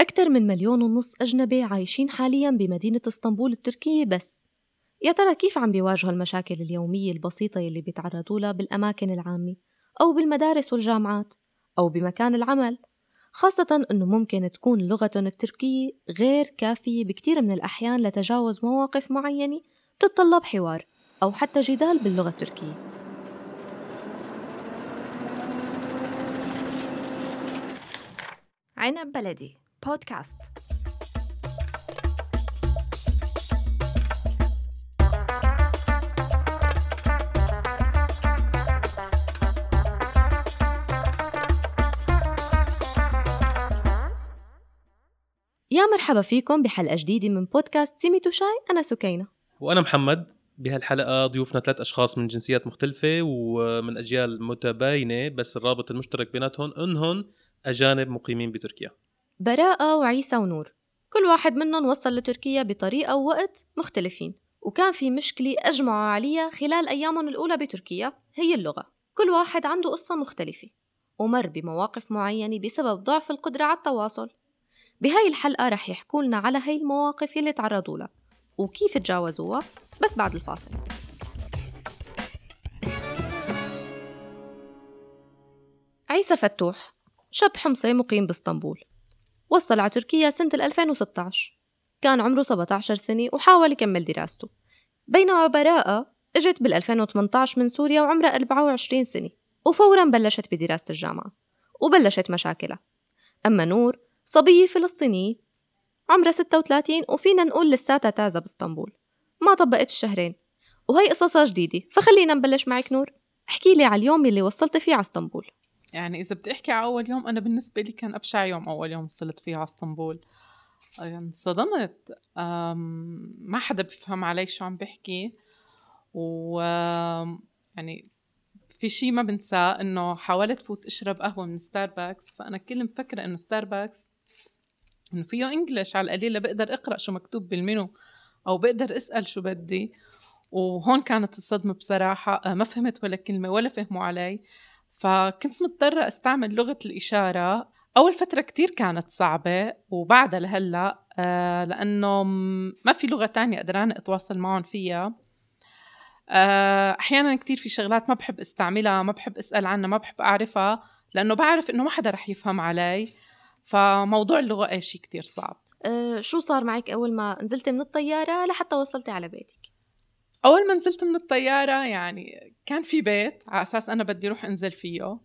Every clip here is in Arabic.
أكثر من مليون ونص أجنبي عايشين حاليا بمدينة إسطنبول التركية بس. يا ترى كيف عم بيواجهوا المشاكل اليومية البسيطة يلي بيتعرضوا لها بالأماكن العامة أو بالمدارس والجامعات أو بمكان العمل؟ خاصة أنه ممكن تكون لغتهم التركية غير كافية بكتير من الأحيان لتجاوز مواقف معينة بتتطلب حوار أو حتى جدال باللغة التركية. عنب بلدي. بودكاست. يا مرحبا فيكم بحلقة جديدة من بودكاست سيمي شاي. أنا سكينة. وأنا محمد. بهالحلقة ضيوفنا ثلاث أشخاص من جنسيات مختلفة ومن أجيال متباينة بس الرابط المشترك بيناتهم إنهم أجانب مقيمين بتركيا. براءة وعيسى ونور. كل واحد منهم وصل لتركيا بطريقة ووقت مختلفين وكان في مشكلة أجمعوا عليها خلال أيامهم الأولى بتركيا هي اللغة. كل واحد عنده قصة مختلفة ومر بمواقف معينة بسبب ضعف القدرة على التواصل. بهاي الحلقة رح يحكوا لنا على هاي المواقف يلي تعرضوا لها وكيف تجاوزوها بس بعد الفاصل. عيسى فتوح شاب حمصي مقيم باسطنبول. وصل على تركيا سنة 2016 كان عمره 17 سنة وحاول يكمل دراسته. بينما براءة إجت بال 2018 من سوريا وعمرها 24 سنة وفورا بلشت بدراسة الجامعة وبلشت مشاكلها. أما نور صبية فلسطينية عمرها 36 وفينا نقول لساتها تازة بإسطنبول. ما طبقت الشهرين وهي قصصها جديدة فخلينا نبلش معك نور. احكي لي على اليوم اللي وصلت فيه على إسطنبول. يعني إذا بدي أحكي على أول يوم أنا بالنسبة لي كان أبشع يوم. أول يوم وصلت فيه على إسطنبول. انصدمت. ما حدا بيفهم علي شو عم بحكي. و يعني في شيء ما بنساه إنه حاولت فوت أشرب قهوة من ستاربكس فأنا كل مفكرة إنه ستاربكس إنه فيه English على القليله بقدر أقرأ شو مكتوب بالمنيو أو بقدر أسأل شو بدي. وهون كانت الصدمة بصراحة. آه، ما فهمت ولا كلمة ولا فهموا علي. فكنت مضطرة أستعمل لغة الإشارة. أول فترة كتير كانت صعبة وبعدها لهلأ آه لأنه ما في لغة تانية قدران أتواصل معهم فيها. آه أحيانا كتير في شغلات ما بحب أستعملها ما بحب أسأل عنها ما بحب أعرفها لأنه بعرف إنه ما حدا رح يفهم علي. فموضوع اللغة إيه شيء كتير صعب. أه شو صار معك أول ما نزلتي من الطيارة لحتى وصلتي على بيتك؟ أول ما نزلت من الطيارة يعني كان في بيت على أساس أنا بدي أروح أنزل فيه.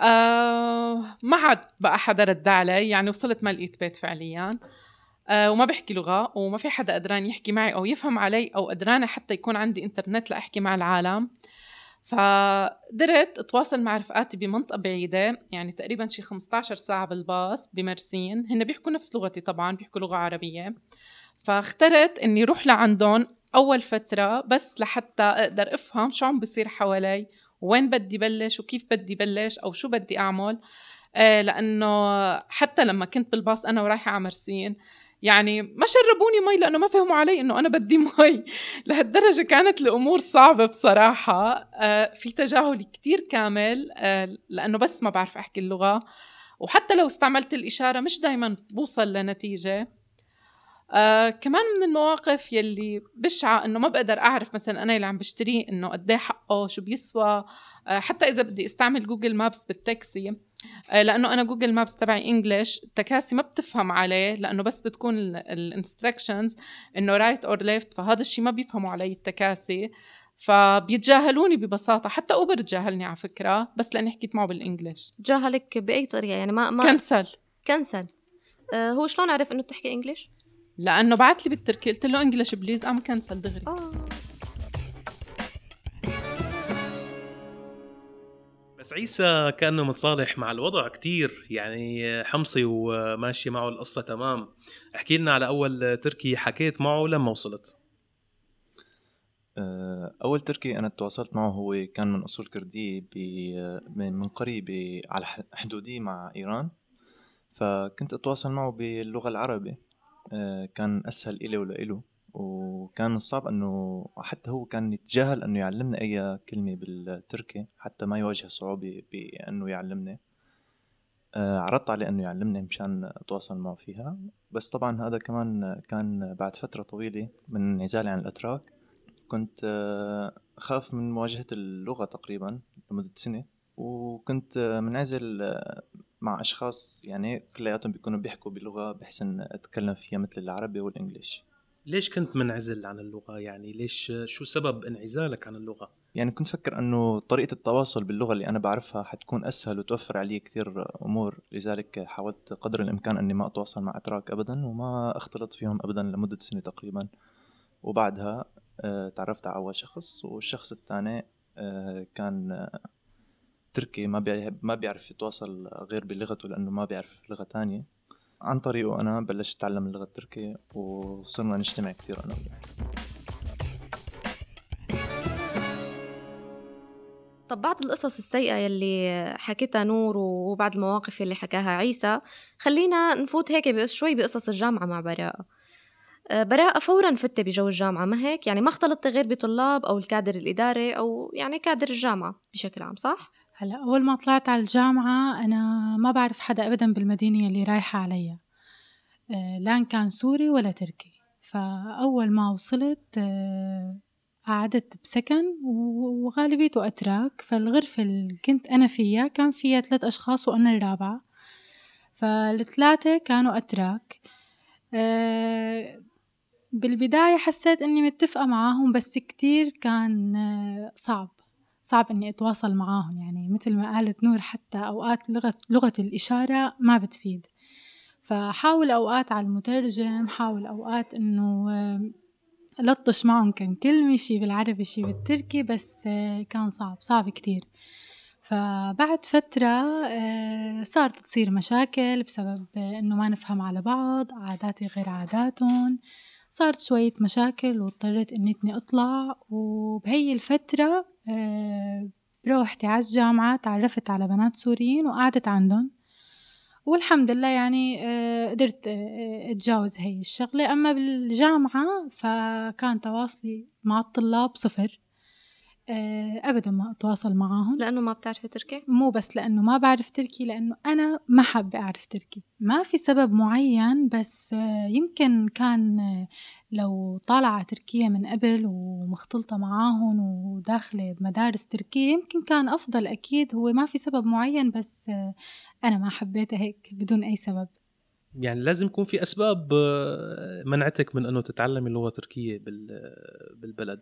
آه ما عاد بقى حدا رد علي يعني وصلت ما لقيت بيت فعليا. آه وما بحكي لغة وما في حدا قدران يحكي معي أو يفهم علي أو قدرانة حتى يكون عندي إنترنت لأحكي مع العالم. فقدرت أتواصل مع رفقاتي بمنطقة بعيدة يعني تقريبا شي 15 ساعة بالباص بمرسين. هن بيحكوا نفس لغتي طبعا بيحكوا لغة عربية. فاخترت إني روح لعندهم أول فترة بس لحتى أقدر أفهم شو عم بصير حوالي وين بدي بلش وكيف بدي بلش أو شو بدي أعمل. آه لأنه حتى لما كنت بالباص أنا ورايحة على مرسين يعني ما شربوني مي لأنه ما فهموا علي إنه أنا بدي مي. لهالدرجة كانت الأمور صعبة بصراحة. آه في تجاهل كتير كامل آه لأنه بس ما بعرف أحكي اللغة. وحتى لو استعملت الإشارة مش دائما بوصل لنتيجة. آه كمان من المواقف يلي بشعة إنه ما بقدر أعرف مثلا أنا اللي عم بشتريه إنه قد إيه حقه شو بيسوى. آه حتى إذا بدي أستعمل Google Maps بالتاكسي آه لأنه أنا Google Maps تبعي English التكاسي ما بتفهم عليه لأنه بس بتكون ال instructions إنه right or left فهذا الشيء ما بيفهموا علي التكاسي. فبيتجاهلوني ببساطة حتى Uber تجاهلني على فكرة بس لأني حكيت معه بال English جاهلك بأي طريقة؟ يعني ما ما كنسل. كنسل. أه هو شلون عرف إنه بتحكي English؟ لأنه بعت لي بالتركي قلت له English please قام كنسل دغري. آه. بس عيسى كأنه متصالح مع الوضع كتير. يعني حمصي وماشي معه القصة تمام. احكي لنا على أول تركي حكيت معه لما وصلت. آه، أول تركي أنا تواصلت معه هو كان من أصول كردية ب- من من قرية ب- على ح- حدودية مع إيران. فكنت أتواصل معه باللغة العربية. آه، كان أسهل إلي ولإله وكان الصعب أنه حتى هو كان يتجاهل أنه يعلمنا أي كلمة بالتركي حتى ما يواجه صعوبة بأنه يعلمني آه، عرضت عليه إنه يعلمني مشان أتواصل معه فيها. بس طبعا هذا كمان كان بعد فترة طويلة من انعزالي عن الأتراك. كنت آه، خاف من مواجهة اللغة تقريبا لمدة سنة. وكنت منعزل آه، مع أشخاص يعني كلياتهم بيكونوا بيحكوا بلغة بحسن أتكلم فيها مثل العربي والإنجليش. ليش كنت منعزل عن اللغة؟ يعني ليش شو سبب انعزالك عن اللغة؟ يعني كنت فكر إنه طريقة التواصل باللغة اللي أنا بعرفها حتكون أسهل وتوفر علي كثير أمور. لذلك حاولت قدر الإمكان إني ما أتواصل مع أتراك ابدا وما اختلط فيهم ابدا لمدة سنة تقريبا. وبعدها آه، تعرفت على أول شخص والشخص الثاني آه، كان تركي ما ما بيعرف يتواصل غير بلغته لأنه ما بيعرف لغة تانية. عن طريقه أنا بلشت أتعلم اللغة التركية وصرنا نجتمع كثير أنا وياه. طب بعض القصص السيئة يلي حكيتها نور وبعض المواقف يلي حكاها عيسى خلينا نفوت هيك بس شوي بقصص الجامعة مع براءة. آه، براءة فورا فتة بجو الجامعة ما هيك؟ يعني ما اختلطت غير بطلاب أو الكادر الإداري أو يعني كادر الجامعة بشكل عام صح؟ هلا أول ما طلعت على الجامعة أنا ما بعرف حدا أبدا بالمدينة اللي رايحة عليها آه، لا كان سوري ولا تركي. فأول ما وصلت آه، قعدت بسكن وغالبيته أتراك. فالغرفة اللي كنت أنا فيها كان فيها ثلاث أشخاص وأنا الرابعة. فالثلاثة كانوا أتراك. آه، بالبداية حسيت إني متفقة معاهم بس كتير كان صعب. صعب إني أتواصل معاهم يعني مثل ما قالت نور حتى أوقات لغة, لغة الإشارة ما بتفيد. فحاول أوقات على المترجم حاول أوقات إنه لطش معهم كم كلمة شي بالعربي شي بالتركي بس كان صعب صعب كتير. فبعد فترة صارت تصير مشاكل بسبب إنه ما نفهم على بعض عاداتي غير عاداتهم. صارت شوية مشاكل واضطريت إني أطلع. وبهي الفترة روحتي على الجامعة تعرفت على بنات سوريين وقعدت عندهم. والحمد لله يعني آه، قدرت آه، أتجاوز هي الشغلة. أما بالجامعة فكان تواصلي مع الطلاب صفر. آه، ابدا ما أتواصل معاهم. لأنه ما بتعرفي تركي؟ مو بس لأنه ما بعرف تركي لأنه أنا ما حابة أعرف تركي. ما في سبب معين بس آه، يمكن كان آه، لو طالعة تركيا من قبل ومختلطة معاهم وداخلة بمدارس تركية يمكن كان أفضل أكيد هو ما في سبب معين بس أنا ما حبيتها هيك بدون أي سبب. يعني لازم يكون في أسباب منعتك من أنه تتعلمي اللغة التركية بالبلد.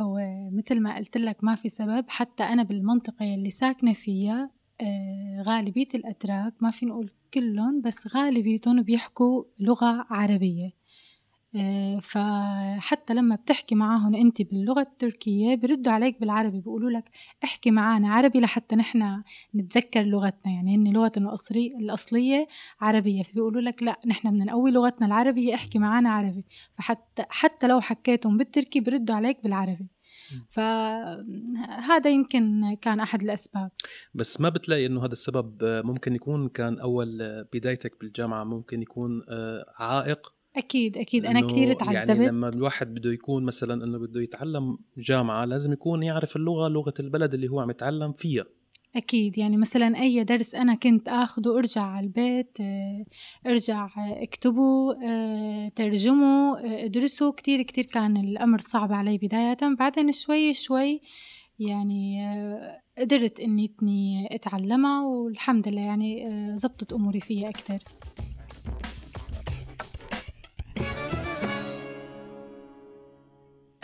هو مثل ما قلت لك ما في سبب حتى أنا بالمنطقة يلي ساكنة فيها آه، غالبية الأتراك ما في نقول كلهم بس غالبيتهم بيحكوا لغة عربية. فحتى لما بتحكي معاهم انت باللغة التركية بردوا عليك بالعربي بيقولوا لك احكي معنا عربي لحتى نحن نتذكر لغتنا يعني هن لغتنا الأصلية عربية فبيقولوا لك لا نحن بدنا نقوي لغتنا العربية احكي معنا عربي. فحتى حتى لو حكيتهم بالتركي بردوا عليك بالعربي. فهذا يمكن كان أحد الأسباب. بس ما بتلاقي إنه هذا السبب ممكن يكون كان أول بدايتك بالجامعة ممكن يكون آه، عائق أكيد أكيد. أنا كثير تعذبت يعني لما الواحد بده يكون مثلا إنه بده يتعلم جامعة لازم يكون يعرف اللغة لغة البلد اللي هو عم يتعلم فيها. أكيد. يعني مثلا أي درس أنا كنت أخده أرجع على البيت آه، أرجع أكتبه آه، ترجمه آه، أدرسه. كتير كتير كان الأمر صعب علي بداية. بعدين شوي شوي يعني قدرت إني أتعلمها والحمد لله يعني زبطت أموري فيها أكتر.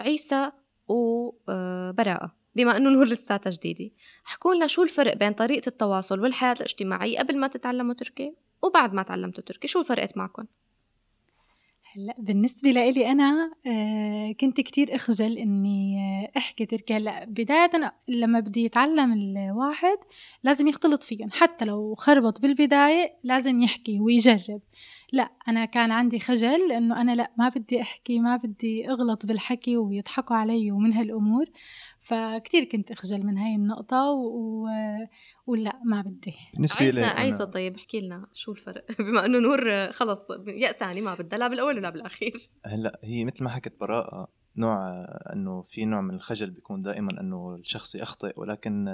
عيسى وبراءة آه، بما إنه نور لساتها جديدة. احكوا لنا شو الفرق بين طريقة التواصل والحياة الاجتماعية قبل ما تتعلموا تركي وبعد ما تعلمتوا تركي؟ شو فرقت معكم؟ هلأ بالنسبة لإلي أنا آه، كنت كتير أخجل إني آه، أحكي تركي. هلأ بداية لما بدي يتعلم الواحد لازم يختلط فيهم حتى لو خربط بالبداية لازم يحكي ويجرب. لا أنا كان عندي خجل لأنه أنا لا ما بدي أحكي ما بدي أغلط بالحكي ويضحكوا علي ومن هالأمور. فكتير كنت أخجل من هاي النقطة و... ولا ما بدي. بالنسبة عيسى عيسى طيب احكي لنا شو الفرق؟ بما إنه نور خلص يأساني ما بدها لا بالأول ولا بالأخير. هلأ هي مثل ما حكت براءة نوع إنه في نوع من الخجل بيكون دائما إنه الشخص يخطئ ولكن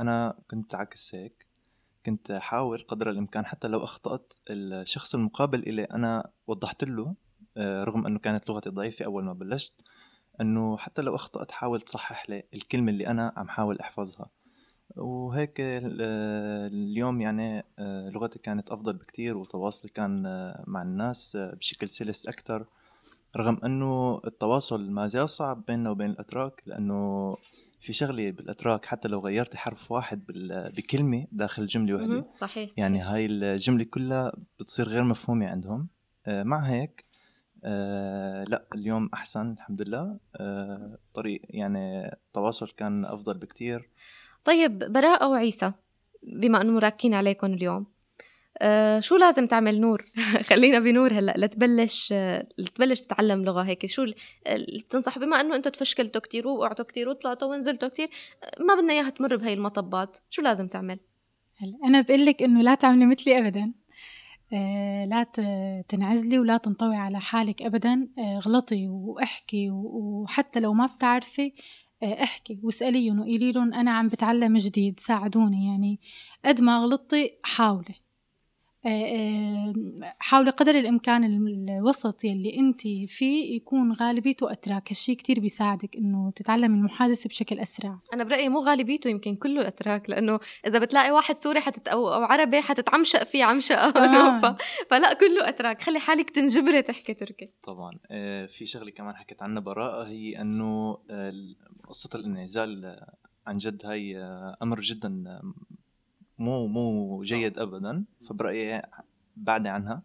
أنا كنت عكس هيك. كنت حاول قدر الإمكان حتى لو أخطأت الشخص المقابل إلي أنا وضحت له آه، رغم أنه كانت لغتي ضعيفة أول ما بلشت أنه حتى لو أخطأت حاول تصحح لي الكلمة اللي أنا عم حاول أحفظها. وهيك اليوم يعني آه، لغتي كانت أفضل بكتير وتواصلي كان آه، مع الناس بشكل سلس أكثر رغم أنه التواصل ما زال صعب بيننا وبين الأتراك لأنه في شغله بالأتراك حتى لو غيرتي حرف واحد بكلمة داخل جملة وحدة. صحيح, صحيح. يعني هاي الجملة كلها بتصير غير مفهومة عندهم. آه، مع هيك آه لا اليوم أحسن الحمد لله. آه طريق يعني التواصل كان أفضل بكتير. طيب براء أو عيسى بما أنه راكين عليكم اليوم آه شو لازم تعمل نور؟ خلينا بنور هلا لتبلش آه لتبلش تتعلم لغة هيك. شو تنصح بما إنه أنتم تفشكلتوا كتير ووقعتوا كتير وطلعتوا ونزلتوا كتير ما بدنا إياها تمر بهي المطبات. شو لازم تعمل؟ هلا أنا بقول لك إنه لا تعملي مثلي ابدا. آه لا تنعزلي ولا تنطوي على حالك ابدا. آه غلطي واحكي وحتى لو ما بتعرفي آه، احكي واسأليهم وقولي لهم أنا عم بتعلم جديد ساعدوني. يعني قد ما غلطتي حاولي. حاولي قدر الإمكان الوسط يلي أنت فيه يكون غالبيته أتراك. هالشي كتير بيساعدك إنه تتعلم المحادثة بشكل أسرع. أنا برأيي مو غالبيته يمكن كله أتراك لأنه إذا بتلاقي واحد سوري حتت أو, أو عربي حتتعمشق فيه عمشقة آه. فلا كله أتراك. خلي حالك تنجبري تحكي تركي. طبعا. آه، في شغلة كمان حكيت عنها براءة هي أنه قصة الانعزال عن جد هاي أمر جدا مو مو جيد ابدا فبرايي بعدي عنها.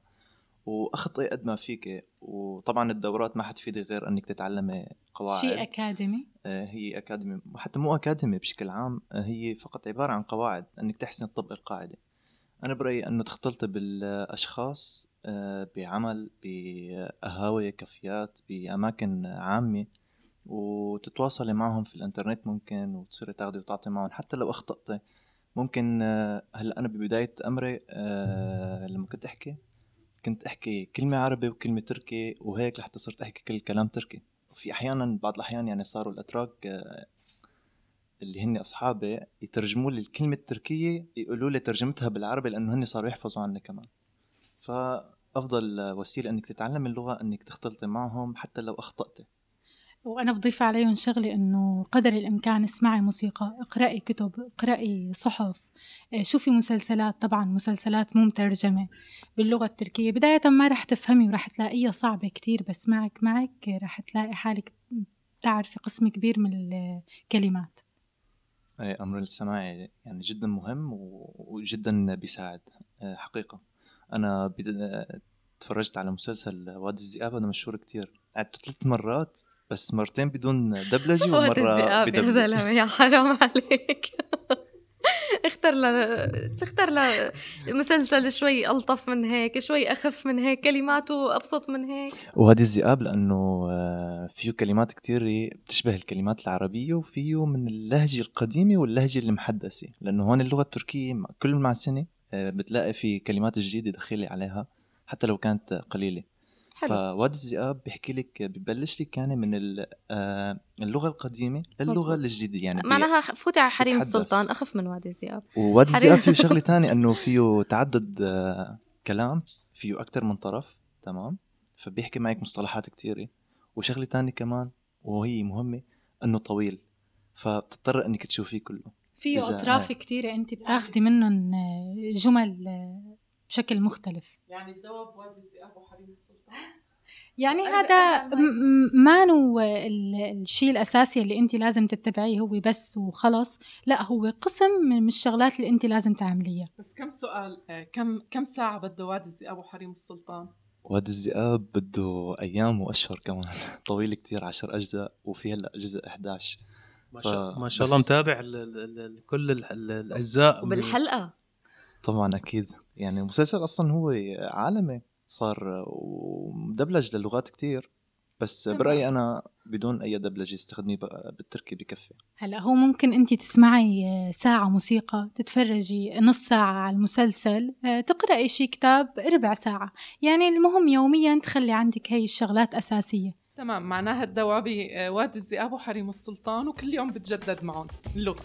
واخطئي قد ما فيك وطبعا الدورات ما حتفيدك غير إنك تتعلمي قواعد. شيء أكاديمي؟ آه، هي أكاديمي. حتى مو أكاديمي بشكل عام آه، هي فقط عبارة عن قواعد إنك تحسن تطبق القاعدة. أنا برأيي أنه تختلطي بالأشخاص آه، بعمل بقهاوي كافيات بأماكن عامة وتتواصلي معهم في الإنترنت ممكن وتصيري تاخدي وتعطي معهم. حتى لو أخطأتي ممكن آه، هلا أنا ببداية أمري آه، لما كنت أحكي كنت أحكي كلمة عربي وكلمة تركي وهيك لحتى صرت أحكي كل كلام تركي. وفي أحيانا بعض الأحيان يعني صاروا الأتراك آه، اللي هن أصحابي يترجموا لي الكلمة التركية يقولوا لي ترجمتها بالعربي لأنه هن صاروا يحفظوا عني كمان. فأفضل وسيلة إنك تتعلم اللغة إنك تختلطي معهم حتى لو أخطأتي. وأنا بضيف عليهم شغلة إنه قدر الإمكان اسمعي موسيقى اقرأي كتب اقرأي صحف آه، شوفي مسلسلات. طبعا مسلسلات مو مترجمة باللغة التركية. بداية ما رح تفهمي ورح تلاقيها صعبة كتير بس معك معك رح تلاقي حالك تعرفي قسم كبير من الكلمات. أي أمر السماعي يعني جدا مهم وجدا بيساعد آه، حقيقة. أنا تفرجت على مسلسل وادي الذئاب هذا مشهور كتير. قعدت ثلاث مرات بس مرتين بدون دبلجة ومرة بدبلجه يا زلمه يا حرام عليك. اختر لنا اختر لنا مسلسل شوي ألطف من هيك شوي أخف من هيك كلماته ابسط من هيك. وهذه الذئاب لأنه آه، فيه كلمات كثير بتشبه الكلمات العربية وفيه من اللهجة القديمة واللهجة المحدثة. لأنه هون اللغة التركية كل مع سنة آه، بتلاقي في كلمات جديدة دخيلة عليها حتى لو كانت قليلة. فوادي الذئاب بيحكي لك ببلش لك يعني من آه، اللغة القديمة للغة الجديدة يعني معناها فوتي على حريم السلطان أخف من وادي الذئاب ووادي الذئاب فيه شغلة ثانية إنه فيه تعدد آه، كلام فيه أكثر من طرف تمام؟ فبيحكي معك مصطلحات كثيره وشغلة ثانية كمان وهي مهمة إنه طويل. فبتضطر إنك تشوفيه كله. فيه أطراف كثيره أنت بتاخذي منهم آه، جمل بشكل مختلف. يعني الدواء بوادي الذئاب وحريم السلطان؟ يعني هذا ما هو الشيء الأساسي اللي أنت لازم تتبعيه هو بس وخلص لا هو قسم من الشغلات اللي أنت لازم تعمليها. بس كم سؤال آه، كم كم ساعة بده وادي الذئاب وحريم السلطان؟ وادي الذئاب بده أيام وأشهر كمان. طويل كتير عشر أجزاء وفي هلأ جزء 11 ما شاء, ما شاء الله متابع كل الأجزاء وبالحلقة. طبعا أكيد. يعني المسلسل أصلا هو عالمي صار ومدبلج للغات كتير. بس طبعا. برأيي أنا بدون أي دبلجة استخدمي بالتركي بكفي. هلأ هو ممكن أنت تسمعي ساعة موسيقى تتفرجي نص ساعة على المسلسل تقرأي شي كتاب ربع ساعة. يعني المهم يوميا تخلي عندك هي الشغلات أساسية. تمام. معناها الدوابي وادي الذئاب وحريم السلطان وكل يوم بتجدد معهم. اللغة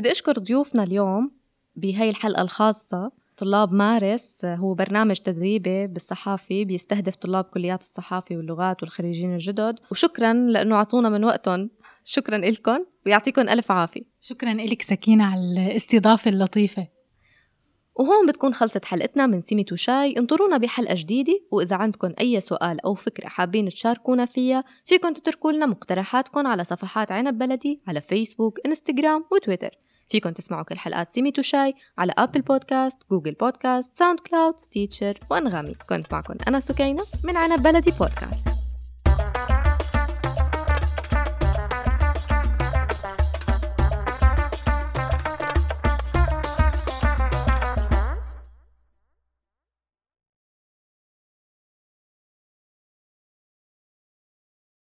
بدي أشكر ضيوفنا اليوم بهاي الحلقة الخاصة. طلاب مارس هو برنامج تدريبي بالصحافي بيستهدف طلاب كليات الصحافة واللغات والخريجين الجدد. وشكرا لأنه أعطونا من وقتهم. شكرا لكم ويعطيكم ألف عافية. شكرا لك سكينة على الاستضافة اللطيفة. وهون بتكون خلصت حلقتنا من سيمي وشاي انطرونا بحلقة جديدة. وإذا عندكم أي سؤال أو فكرة حابين تشاركونا فيها فيكن تتركوا لنا مقترحاتكم على صفحات عنب بلدي على فيسبوك انستغرام وتويتر. فيكن تسمعوا كل حلقات سيمي وشاي على Apple Podcasts Google Podcasts SoundCloud Stitcher وأنغامي. كنت معكم أنا سكينة من عنب بلدي بودكاست